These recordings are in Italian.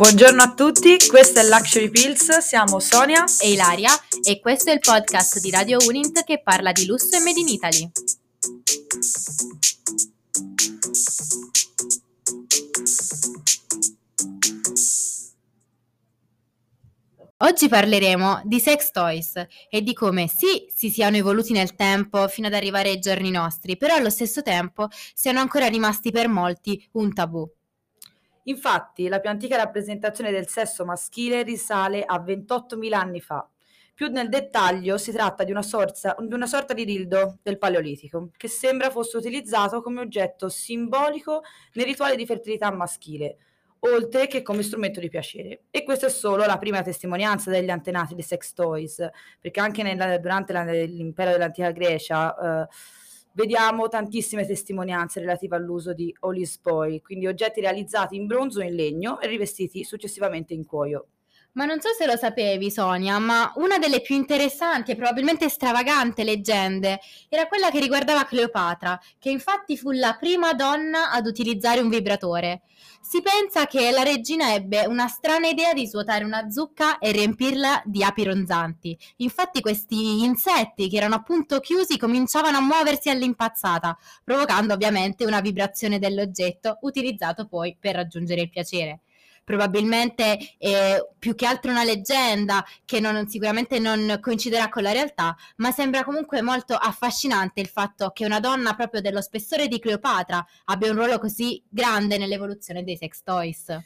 Buongiorno a tutti, questo è Luxury Pills, siamo Sonia e Ilaria e questo è il podcast di Radio Unint che parla di lusso e Made in Italy. Oggi parleremo di sex toys e di come sì, si siano evoluti nel tempo fino ad arrivare ai giorni nostri, però allo stesso tempo siano ancora rimasti per molti un tabù. Infatti, la più antica rappresentazione del sesso maschile risale a 28.000 anni fa. Più nel dettaglio si tratta di una, sorza, di una sorta di dildo del Paleolitico, che sembra fosse utilizzato come oggetto simbolico nei rituali di fertilità maschile oltre che come strumento di piacere. E questa è solo la prima testimonianza degli antenati dei sex toys, perché anche nella, durante la, l'impero dell'antica Grecia eh, vediamo tantissime testimonianze relative all'uso di olispoi, quindi oggetti realizzati in bronzo o in legno e rivestiti successivamente in cuoio. Ma non so se lo sapevi, Sonia, ma una delle più interessanti e probabilmente stravagante leggende era quella che riguardava Cleopatra, che infatti fu la prima donna ad utilizzare un vibratore. Si pensa che la regina ebbe una strana idea di svuotare una zucca e riempirla di api ronzanti. Infatti questi insetti, che erano appunto chiusi, cominciavano a muoversi all'impazzata, provocando ovviamente una vibrazione dell'oggetto utilizzato poi per raggiungere il piacere probabilmente è più che altro una leggenda che non, sicuramente non coinciderà con la realtà, ma sembra comunque molto affascinante il fatto che una donna proprio dello spessore di Cleopatra abbia un ruolo così grande nell'evoluzione dei sex toys.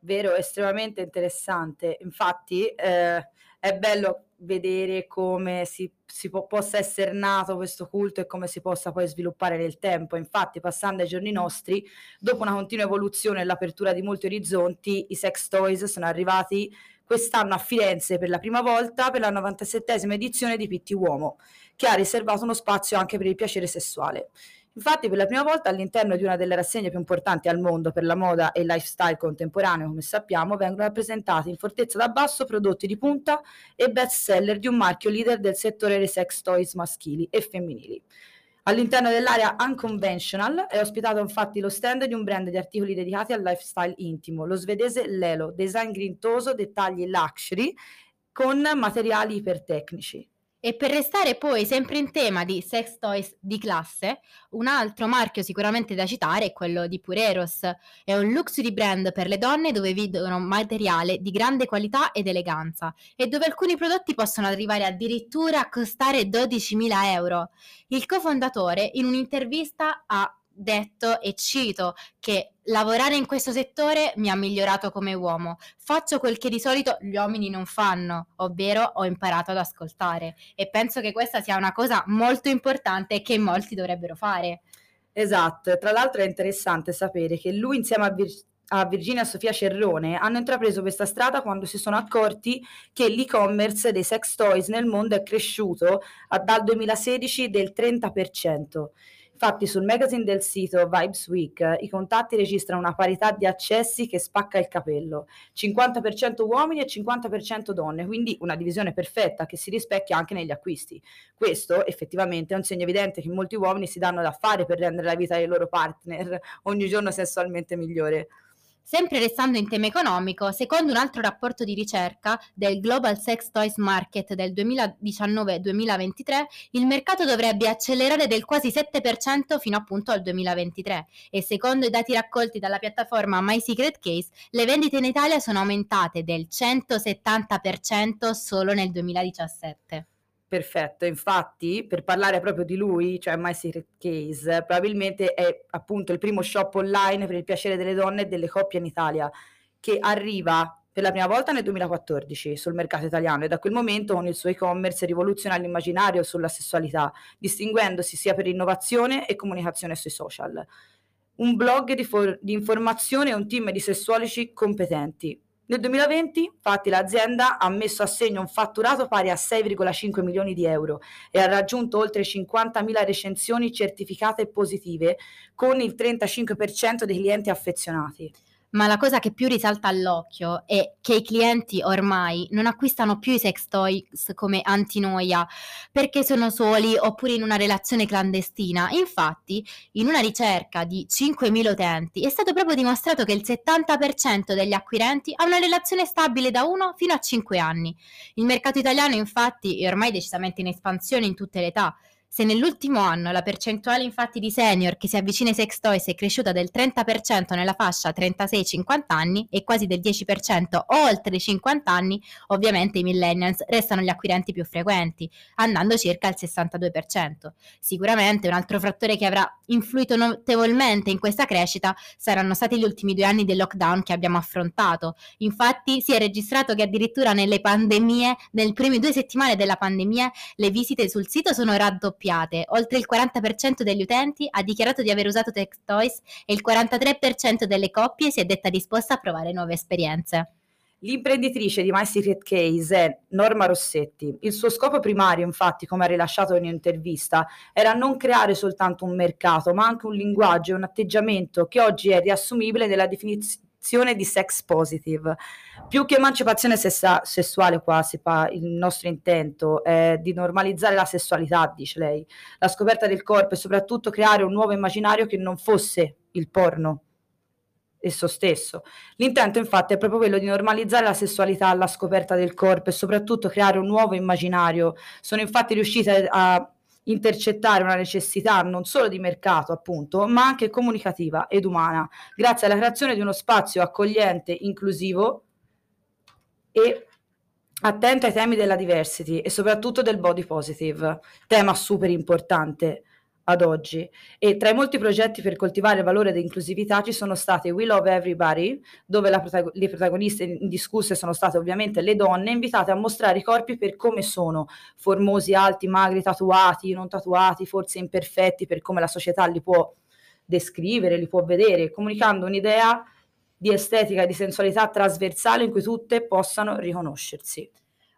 Vero, estremamente interessante. Infatti eh, è bello vedere come si, si po- possa essere nato questo culto e come si possa poi sviluppare nel tempo. Infatti, passando ai giorni nostri, dopo una continua evoluzione e l'apertura di molti orizzonti, i sex toys sono arrivati quest'anno a Firenze per la prima volta per la 97esima edizione di Pitti Uomo, che ha riservato uno spazio anche per il piacere sessuale. Infatti, per la prima volta all'interno di una delle rassegne più importanti al mondo per la moda e il lifestyle contemporaneo, come sappiamo, vengono rappresentati in fortezza da basso prodotti di punta e best seller di un marchio leader del settore dei sex toys maschili e femminili. All'interno dell'area Unconventional è ospitato infatti lo stand di un brand di articoli dedicati al lifestyle intimo, lo svedese Lelo, design grintoso, dettagli luxury con materiali ipertecnici. E per restare poi sempre in tema di sex toys di classe, un altro marchio sicuramente da citare è quello di Pureros. È un luxury brand per le donne dove vedono materiale di grande qualità ed eleganza e dove alcuni prodotti possono arrivare addirittura a costare 12.000 euro. Il cofondatore in un'intervista ha detto e cito che lavorare in questo settore mi ha migliorato come uomo. Faccio quel che di solito gli uomini non fanno, ovvero ho imparato ad ascoltare e penso che questa sia una cosa molto importante che molti dovrebbero fare. Esatto, tra l'altro è interessante sapere che lui insieme a, Vir- a Virginia Sofia Cerrone hanno intrapreso questa strada quando si sono accorti che l'e-commerce dei sex toys nel mondo è cresciuto a, dal 2016 del 30%. Infatti sul magazine del sito Vibes Week i contatti registrano una parità di accessi che spacca il capello, 50% uomini e 50% donne, quindi una divisione perfetta che si rispecchia anche negli acquisti. Questo effettivamente è un segno evidente che molti uomini si danno da fare per rendere la vita dei loro partner ogni giorno sessualmente migliore. Sempre restando in tema economico, secondo un altro rapporto di ricerca del Global Sex Toys Market del 2019-2023, il mercato dovrebbe accelerare del quasi 7% fino appunto al 2023 e secondo i dati raccolti dalla piattaforma My Secret Case, le vendite in Italia sono aumentate del 170% solo nel 2017. Perfetto, infatti per parlare proprio di lui, cioè My Secret Case, probabilmente è appunto il primo shop online per il piacere delle donne e delle coppie in Italia, che arriva per la prima volta nel 2014 sul mercato italiano e da quel momento con il suo e-commerce rivoluziona l'immaginario sulla sessualità, distinguendosi sia per innovazione e comunicazione sui social. Un blog di, for- di informazione e un team di sessualici competenti, nel 2020, infatti, l'azienda ha messo a segno un fatturato pari a 6,5 milioni di euro e ha raggiunto oltre 50.000 recensioni certificate positive, con il 35% dei clienti affezionati. Ma la cosa che più risalta all'occhio è che i clienti ormai non acquistano più i sex toys come antinoia perché sono soli oppure in una relazione clandestina. Infatti, in una ricerca di 5.000 utenti è stato proprio dimostrato che il 70% degli acquirenti ha una relazione stabile da 1 fino a 5 anni. Il mercato italiano infatti è ormai decisamente in espansione in tutte le età se nell'ultimo anno la percentuale infatti di senior che si avvicina ai sex toys è cresciuta del 30% nella fascia 36-50 anni e quasi del 10% oltre i 50 anni, ovviamente i millennials restano gli acquirenti più frequenti, andando circa al 62%. Sicuramente un altro fattore che avrà influito notevolmente in questa crescita saranno stati gli ultimi due anni del lockdown che abbiamo affrontato. Infatti si è registrato che addirittura nelle pandemie, nelle prime due settimane della pandemia, le visite sul sito sono raddoppiate raddoppiate. Oltre il 40% degli utenti ha dichiarato di aver usato Tech Toys e il 43% delle coppie si è detta disposta a provare nuove esperienze. L'imprenditrice di My Secret Case è Norma Rossetti. Il suo scopo primario, infatti, come ha rilasciato in un'intervista, era non creare soltanto un mercato, ma anche un linguaggio e un atteggiamento che oggi è riassumibile nella definizione emancipazione di sex positive. Più che emancipazione sessa- sessuale qua si fa, il nostro intento è di normalizzare la sessualità, dice lei, la scoperta del corpo e soprattutto creare un nuovo immaginario che non fosse il porno esso stesso. L'intento infatti è proprio quello di normalizzare la sessualità alla scoperta del corpo e soprattutto creare un nuovo immaginario. Sono infatti riuscite a intercettare una necessità non solo di mercato, appunto, ma anche comunicativa ed umana, grazie alla creazione di uno spazio accogliente, inclusivo e attento ai temi della diversity e soprattutto del body positive, tema super importante ad oggi e tra i molti progetti per coltivare il valore dell'inclusività ci sono state We Love Everybody, dove protago- le protagoniste indiscusse sono state ovviamente le donne, invitate a mostrare i corpi per come sono, formosi, alti, magri, tatuati, non tatuati, forse imperfetti per come la società li può descrivere, li può vedere, comunicando un'idea di estetica e di sensualità trasversale in cui tutte possano riconoscersi.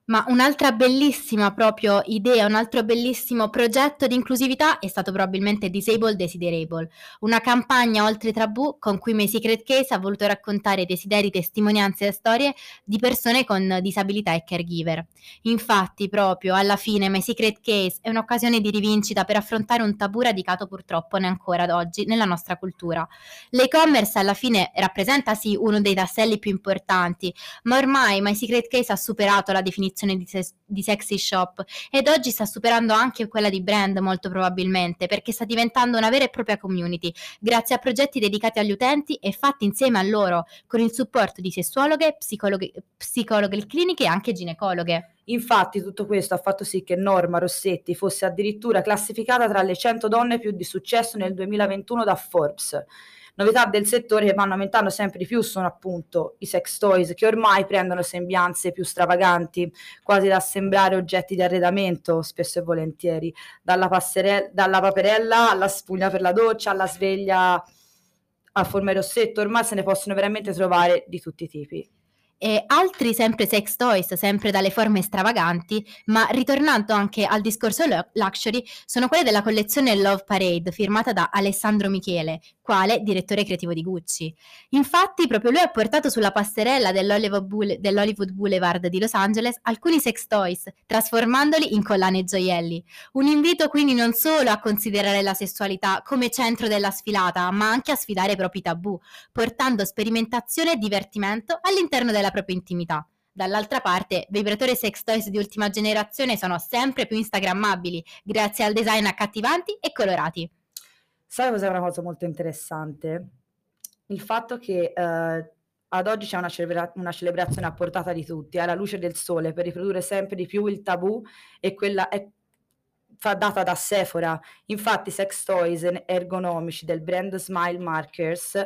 Ma un'altra bellissima proprio idea, un altro bellissimo progetto di inclusività è stato probabilmente Disabled Desiderable, una campagna oltre tabù con cui My Secret Case ha voluto raccontare desideri, testimonianze e storie di persone con disabilità e caregiver. Infatti, proprio alla fine My Secret Case è un'occasione di rivincita per affrontare un tabù radicato purtroppo ne ancora ad oggi nella nostra cultura. L'e-commerce alla fine rappresenta sì uno dei tasselli più importanti, ma ormai My Secret Case ha superato la definizione definizione di, se- di sexy shop ed oggi sta superando anche quella di brand molto probabilmente perché sta diventando una vera e propria community grazie a progetti dedicati agli utenti e fatti insieme a loro con il supporto di sessuologhe, psicologhe, psicologhe cliniche e anche ginecologhe. Infatti tutto questo ha fatto sì che Norma Rossetti fosse addirittura classificata tra le 100 donne più di successo nel 2021 da Forbes. Novità del settore che vanno aumentando sempre di più sono appunto i sex toys che ormai prendono sembianze più stravaganti, quasi da sembrare oggetti di arredamento, spesso e volentieri, dalla, passere- dalla paperella alla spugna per la doccia, alla sveglia a forma di rossetto, ormai se ne possono veramente trovare di tutti i tipi e altri sempre sex toys, sempre dalle forme stravaganti, ma ritornando anche al discorso luxury, sono quelle della collezione Love Parade firmata da Alessandro Michele, quale direttore creativo di Gucci. Infatti, proprio lui ha portato sulla passerella dell'Hollywood Boulevard di Los Angeles alcuni sex toys, trasformandoli in collane e gioielli. Un invito quindi non solo a considerare la sessualità come centro della sfilata, ma anche a sfidare i propri tabù, portando sperimentazione e divertimento all'interno della propria intimità. Dall'altra parte, vibratori sex toys di ultima generazione sono sempre più instagrammabili, grazie al design accattivanti e colorati. Sai cos'è una cosa molto interessante? Il fatto che eh, ad oggi c'è una, celebra- una, celebrazione a portata di tutti, alla luce del sole, per riprodurre sempre di più il tabù e quella è data da Sephora. Infatti, sex toys ergonomici del brand Smile Markers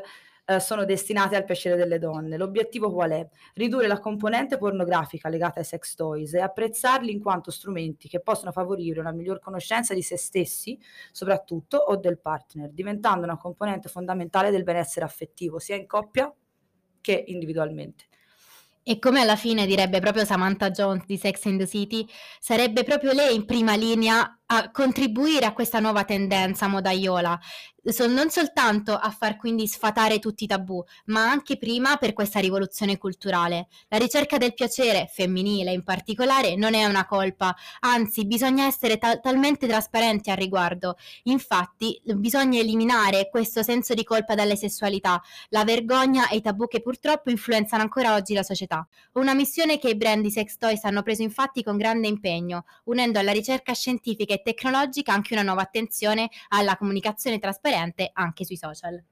eh, sono destinate al piacere delle donne. L'obiettivo qual è? Ridurre la componente pornografica legata ai sex toys e apprezzarli in quanto strumenti che possono favorire una miglior conoscenza di se stessi, soprattutto, o del partner, diventando una componente fondamentale del benessere affettivo, sia in coppia che individualmente. E come alla fine direbbe proprio Samantha Jones di Sex and the City, sarebbe proprio lei in prima linea a contribuire a questa nuova tendenza modaiola, non soltanto a far quindi sfatare tutti i tabù, ma anche prima per questa rivoluzione culturale. La ricerca del piacere, femminile in particolare, non è una colpa, anzi bisogna essere ta- talmente trasparenti al riguardo. Infatti bisogna eliminare questo senso di colpa dalle sessualità, la vergogna e i tabù che purtroppo influenzano ancora oggi la società. Una missione che i brand di sex toys hanno preso infatti con grande impegno, unendo alla ricerca scientifica tecnologica anche una nuova attenzione alla comunicazione trasparente anche sui social.